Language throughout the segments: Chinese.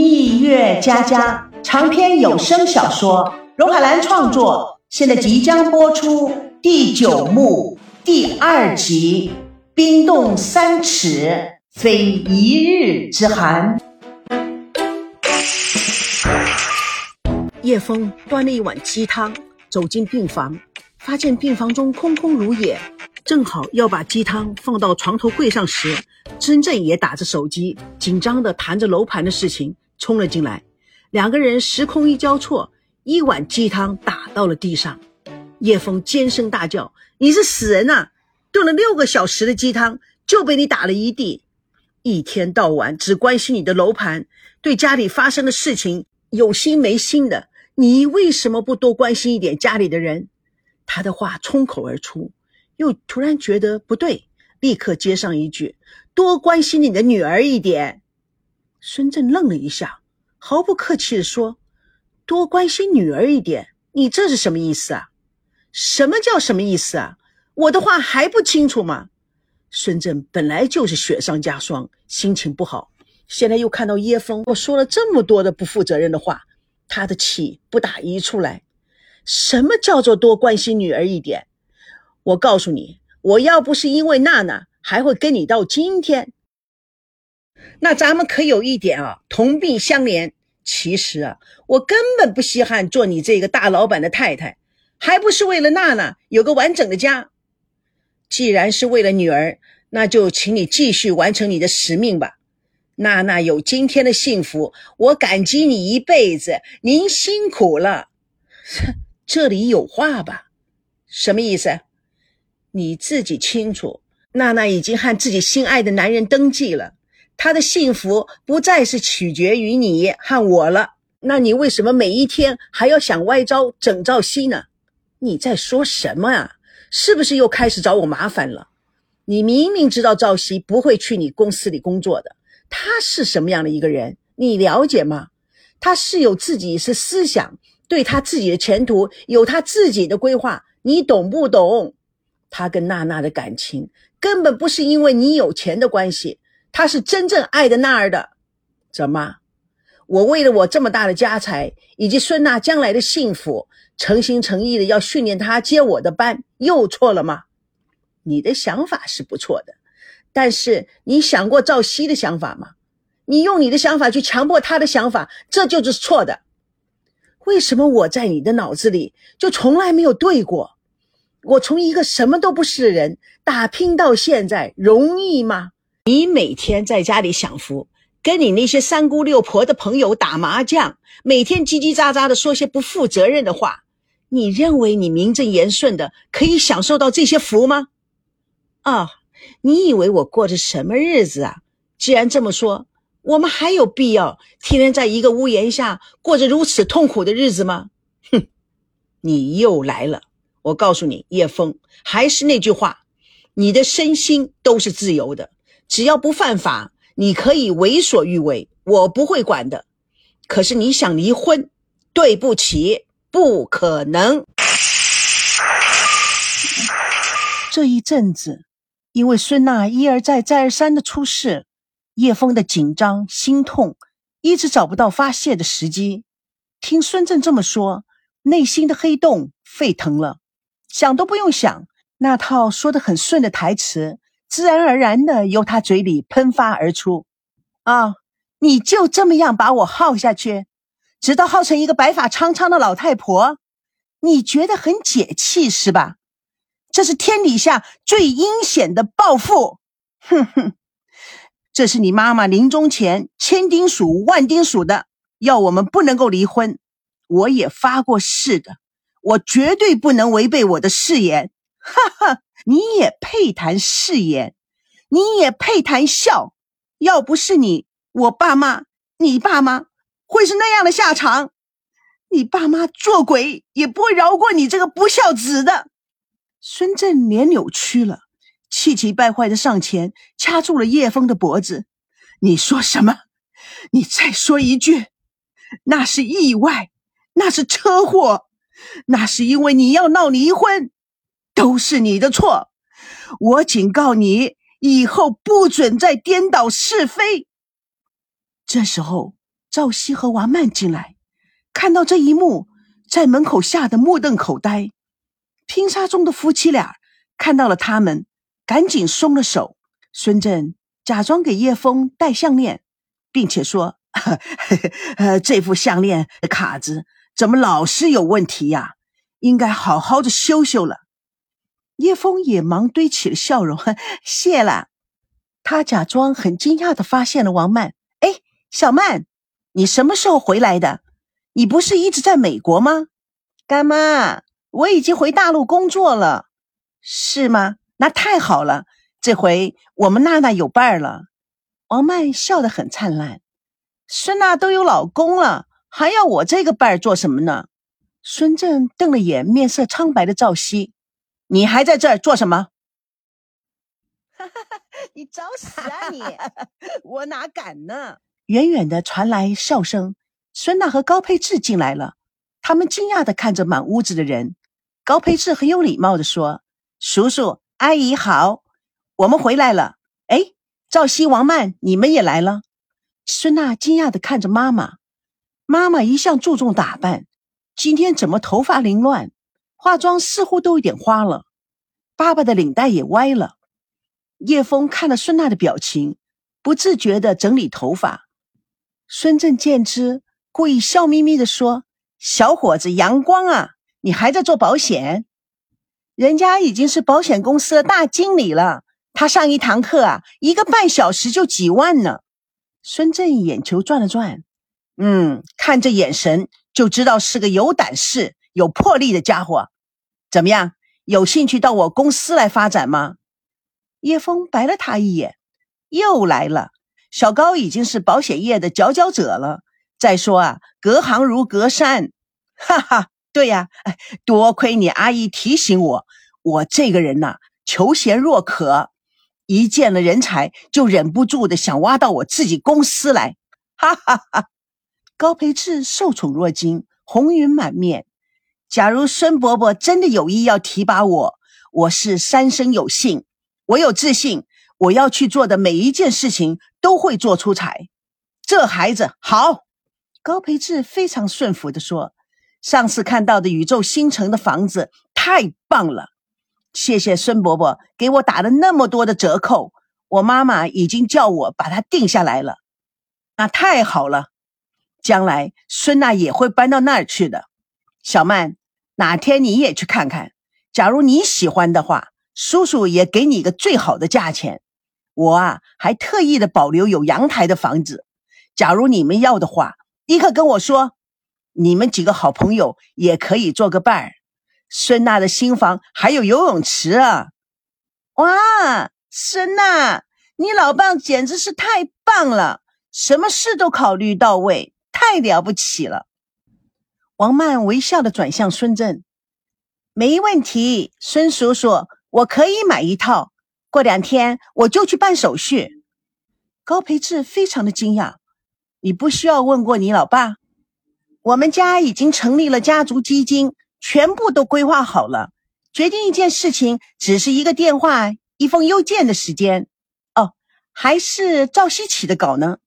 蜜月佳佳长篇有声小说，荣海兰创作，现在即将播出第九幕第二集《冰冻三尺，非一日之寒》。叶枫端了一碗鸡汤，走进病房，发现病房中空空如也。正好要把鸡汤放到床头柜上时，真正也打着手机，紧张地谈着楼盘的事情，冲了进来。两个人时空一交错，一碗鸡汤打到了地上。叶枫尖声大叫：“你是死人呐！炖了六个小时的鸡汤就被你打了一地！一天到晚只关心你的楼盘，对家里发生的事情有心没心的，你为什么不多关心一点家里的人？”他的话冲口而出。又突然觉得不对，立刻接上一句：“多关心你的女儿一点。”孙振愣了一下，毫不客气地说：“多关心女儿一点，你这是什么意思啊？什么叫什么意思啊？我的话还不清楚吗？”孙振本来就是雪上加霜，心情不好，现在又看到叶枫我说了这么多的不负责任的话，他的气不打一处来。什么叫做多关心女儿一点？我告诉你，我要不是因为娜娜，还会跟你到今天。那咱们可有一点啊，同病相怜。其实啊，我根本不稀罕做你这个大老板的太太，还不是为了娜娜有个完整的家。既然是为了女儿，那就请你继续完成你的使命吧。娜娜有今天的幸福，我感激你一辈子。您辛苦了。这里有话吧？什么意思？你自己清楚，娜娜已经和自己心爱的男人登记了，她的幸福不再是取决于你和我了。那你为什么每一天还要想歪招整赵熙呢？你在说什么啊？是不是又开始找我麻烦了？你明明知道赵熙不会去你公司里工作的，他是什么样的一个人？你了解吗？他是有自己是思想，对他自己的前途有他自己的规划，你懂不懂？他跟娜娜的感情根本不是因为你有钱的关系，他是真正爱的娜儿的。怎么？我为了我这么大的家财以及孙娜将来的幸福，诚心诚意的要训练她接我的班，又错了吗？你的想法是不错的，但是你想过赵熙的想法吗？你用你的想法去强迫他的想法，这就是错的。为什么我在你的脑子里就从来没有对过？我从一个什么都不是的人打拼到现在，容易吗？你每天在家里享福，跟你那些三姑六婆的朋友打麻将，每天叽叽喳喳的说些不负责任的话，你认为你名正言顺的可以享受到这些福吗？啊，你以为我过着什么日子啊？既然这么说，我们还有必要天天在一个屋檐下过着如此痛苦的日子吗？哼，你又来了。我告诉你，叶枫，还是那句话，你的身心都是自由的，只要不犯法，你可以为所欲为，我不会管的。可是你想离婚，对不起，不可能。这一阵子，因为孙娜一而再、再而三的出事，叶枫的紧张、心痛，一直找不到发泄的时机。听孙正这么说，内心的黑洞沸腾了。想都不用想，那套说的很顺的台词，自然而然的由他嘴里喷发而出。啊，你就这么样把我耗下去，直到耗成一个白发苍苍的老太婆，你觉得很解气是吧？这是天底下最阴险的报复。哼哼，这是你妈妈临终前千叮嘱万叮嘱的，要我们不能够离婚。我也发过誓的。我绝对不能违背我的誓言，哈哈！你也配谈誓言？你也配谈笑？要不是你，我爸妈，你爸妈会是那样的下场？你爸妈做鬼也不会饶过你这个不孝子的。孙振脸扭曲了，气急败坏的上前掐住了叶枫的脖子。你说什么？你再说一句。那是意外，那是车祸。那是因为你要闹离婚，都是你的错。我警告你，以后不准再颠倒是非。这时候，赵熙和王曼进来，看到这一幕，在门口吓得目瞪口呆。拼杀中的夫妻俩看到了他们，赶紧松了手。孙振假装给叶枫戴项链，并且说：“呵 呵呃，这副项链卡子怎么老是有问题呀？应该好好的修修了。”叶枫也忙堆起了笑容：“ 谢了。”他假装很惊讶的发现了王曼：“哎，小曼，你什么时候回来的？你不是一直在美国吗？”干妈。我已经回大陆工作了，是吗？那太好了，这回我们娜娜有伴儿了。王曼笑得很灿烂。孙娜都有老公了，还要我这个伴儿做什么呢？孙正瞪了眼面色苍白的赵熙，你还在这儿做什么？哈哈哈！你找死啊你！我哪敢呢？远远的传来笑声，孙娜和高佩志进来了，他们惊讶的看着满屋子的人。高培志很有礼貌的说：“叔叔阿姨好，我们回来了。哎，赵熙、王曼，你们也来了。”孙娜惊讶的看着妈妈，妈妈一向注重打扮，今天怎么头发凌乱，化妆似乎都有点花了，爸爸的领带也歪了。叶枫看了孙娜的表情，不自觉的整理头发。孙正见之，故意笑眯眯的说：“小伙子阳光啊。”你还在做保险？人家已经是保险公司的大经理了。他上一堂课啊，一个半小时就几万呢。孙正眼球转了转，嗯，看这眼神就知道是个有胆识、有魄力的家伙。怎么样，有兴趣到我公司来发展吗？叶枫白了他一眼，又来了。小高已经是保险业的佼佼者了。再说啊，隔行如隔山，哈哈。对呀，哎，多亏你阿姨提醒我，我这个人呐，求贤若渴，一见了人才就忍不住的想挖到我自己公司来，哈哈哈。高培志受宠若惊，红云满面。假如孙伯伯真的有意要提拔我，我是三生有幸，我有自信，我要去做的每一件事情都会做出彩。这孩子好，高培志非常顺服的说。上次看到的宇宙星城的房子太棒了，谢谢孙伯伯给我打了那么多的折扣，我妈妈已经叫我把它定下来了。那太好了，将来孙娜也会搬到那儿去的。小曼，哪天你也去看看，假如你喜欢的话，叔叔也给你一个最好的价钱。我啊，还特意的保留有阳台的房子，假如你们要的话，立刻跟我说。你们几个好朋友也可以做个伴儿。孙娜的新房还有游泳池啊！哇，孙娜，你老伴简直是太棒了，什么事都考虑到位，太了不起了。王曼微笑的转向孙正，没问题，孙叔叔，我可以买一套，过两天我就去办手续。高培志非常的惊讶，你不需要问过你老爸？我们家已经成立了家族基金，全部都规划好了。决定一件事情，只是一个电话、一封邮件的时间。哦，还是赵熙起的稿呢。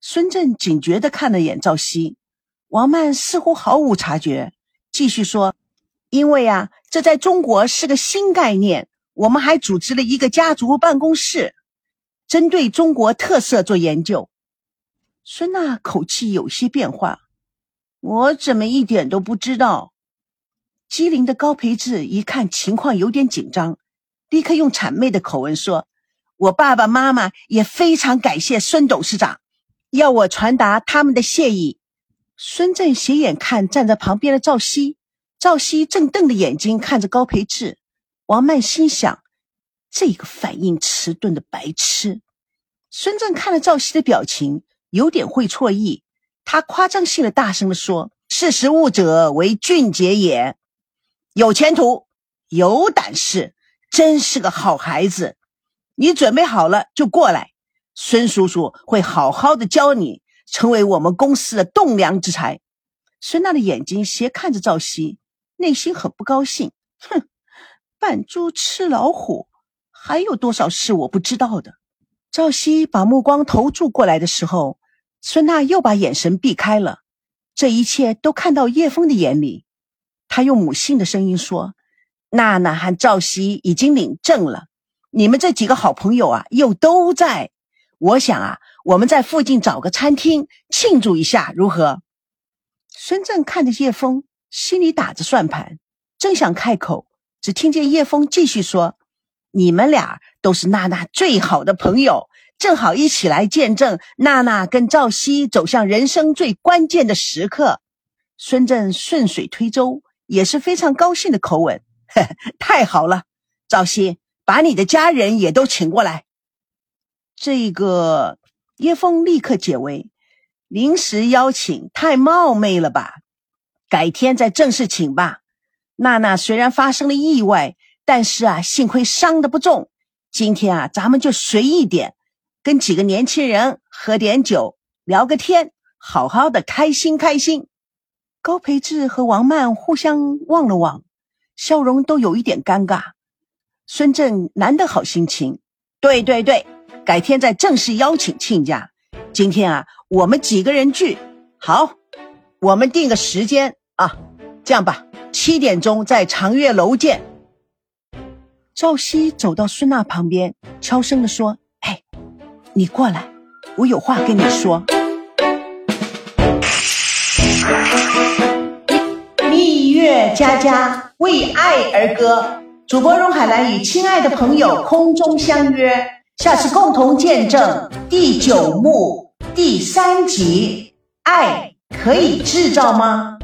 孙振警觉的看了眼赵熙，王曼似乎毫无察觉，继续说：“因为啊，这在中国是个新概念，我们还组织了一个家族办公室，针对中国特色做研究。”孙娜口气有些变化。我怎么一点都不知道？机灵的高培志一看情况有点紧张，立刻用谄媚的口吻说：“我爸爸妈妈也非常感谢孙董事长，要我传达他们的谢意。”孙正斜眼看站在旁边的赵熙，赵熙正瞪着眼睛看着高培志。王曼心想：这个反应迟钝的白痴。孙正看了赵熙的表情，有点会错意。他夸张性的大声的说：“识时务者为俊杰也，有前途，有胆识，真是个好孩子。你准备好了就过来，孙叔叔会好好的教你，成为我们公司的栋梁之才。”孙娜的眼睛斜看着赵熙，内心很不高兴。哼，扮猪吃老虎，还有多少是我不知道的？赵熙把目光投注过来的时候。孙娜又把眼神避开了，这一切都看到叶枫的眼里。他用母性的声音说：“娜娜和赵熙已经领证了，你们这几个好朋友啊，又都在。我想啊，我们在附近找个餐厅庆祝一下，如何？”孙正看着叶枫，心里打着算盘，正想开口，只听见叶枫继续说：“你们俩都是娜娜最好的朋友。”正好一起来见证娜娜跟赵熙走向人生最关键的时刻。孙正顺水推舟，也是非常高兴的口吻。太好了，赵熙，把你的家人也都请过来。这个叶枫立刻解围，临时邀请太冒昧了吧？改天再正式请吧。娜娜虽然发生了意外，但是啊，幸亏伤的不重。今天啊，咱们就随意点。跟几个年轻人喝点酒，聊个天，好好的开心开心。高培志和王曼互相望了望，笑容都有一点尴尬。孙正难得好心情，对对对，改天再正式邀请亲家。今天啊，我们几个人聚，好，我们定个时间啊。这样吧，七点钟在长月楼见。赵熙走到孙娜旁边，悄声的说。你过来，我有话跟你说。蜜月佳佳为爱而歌，主播荣海兰与亲爱的朋友空中相约，下次共同见证第九幕第三集。爱可以制造吗？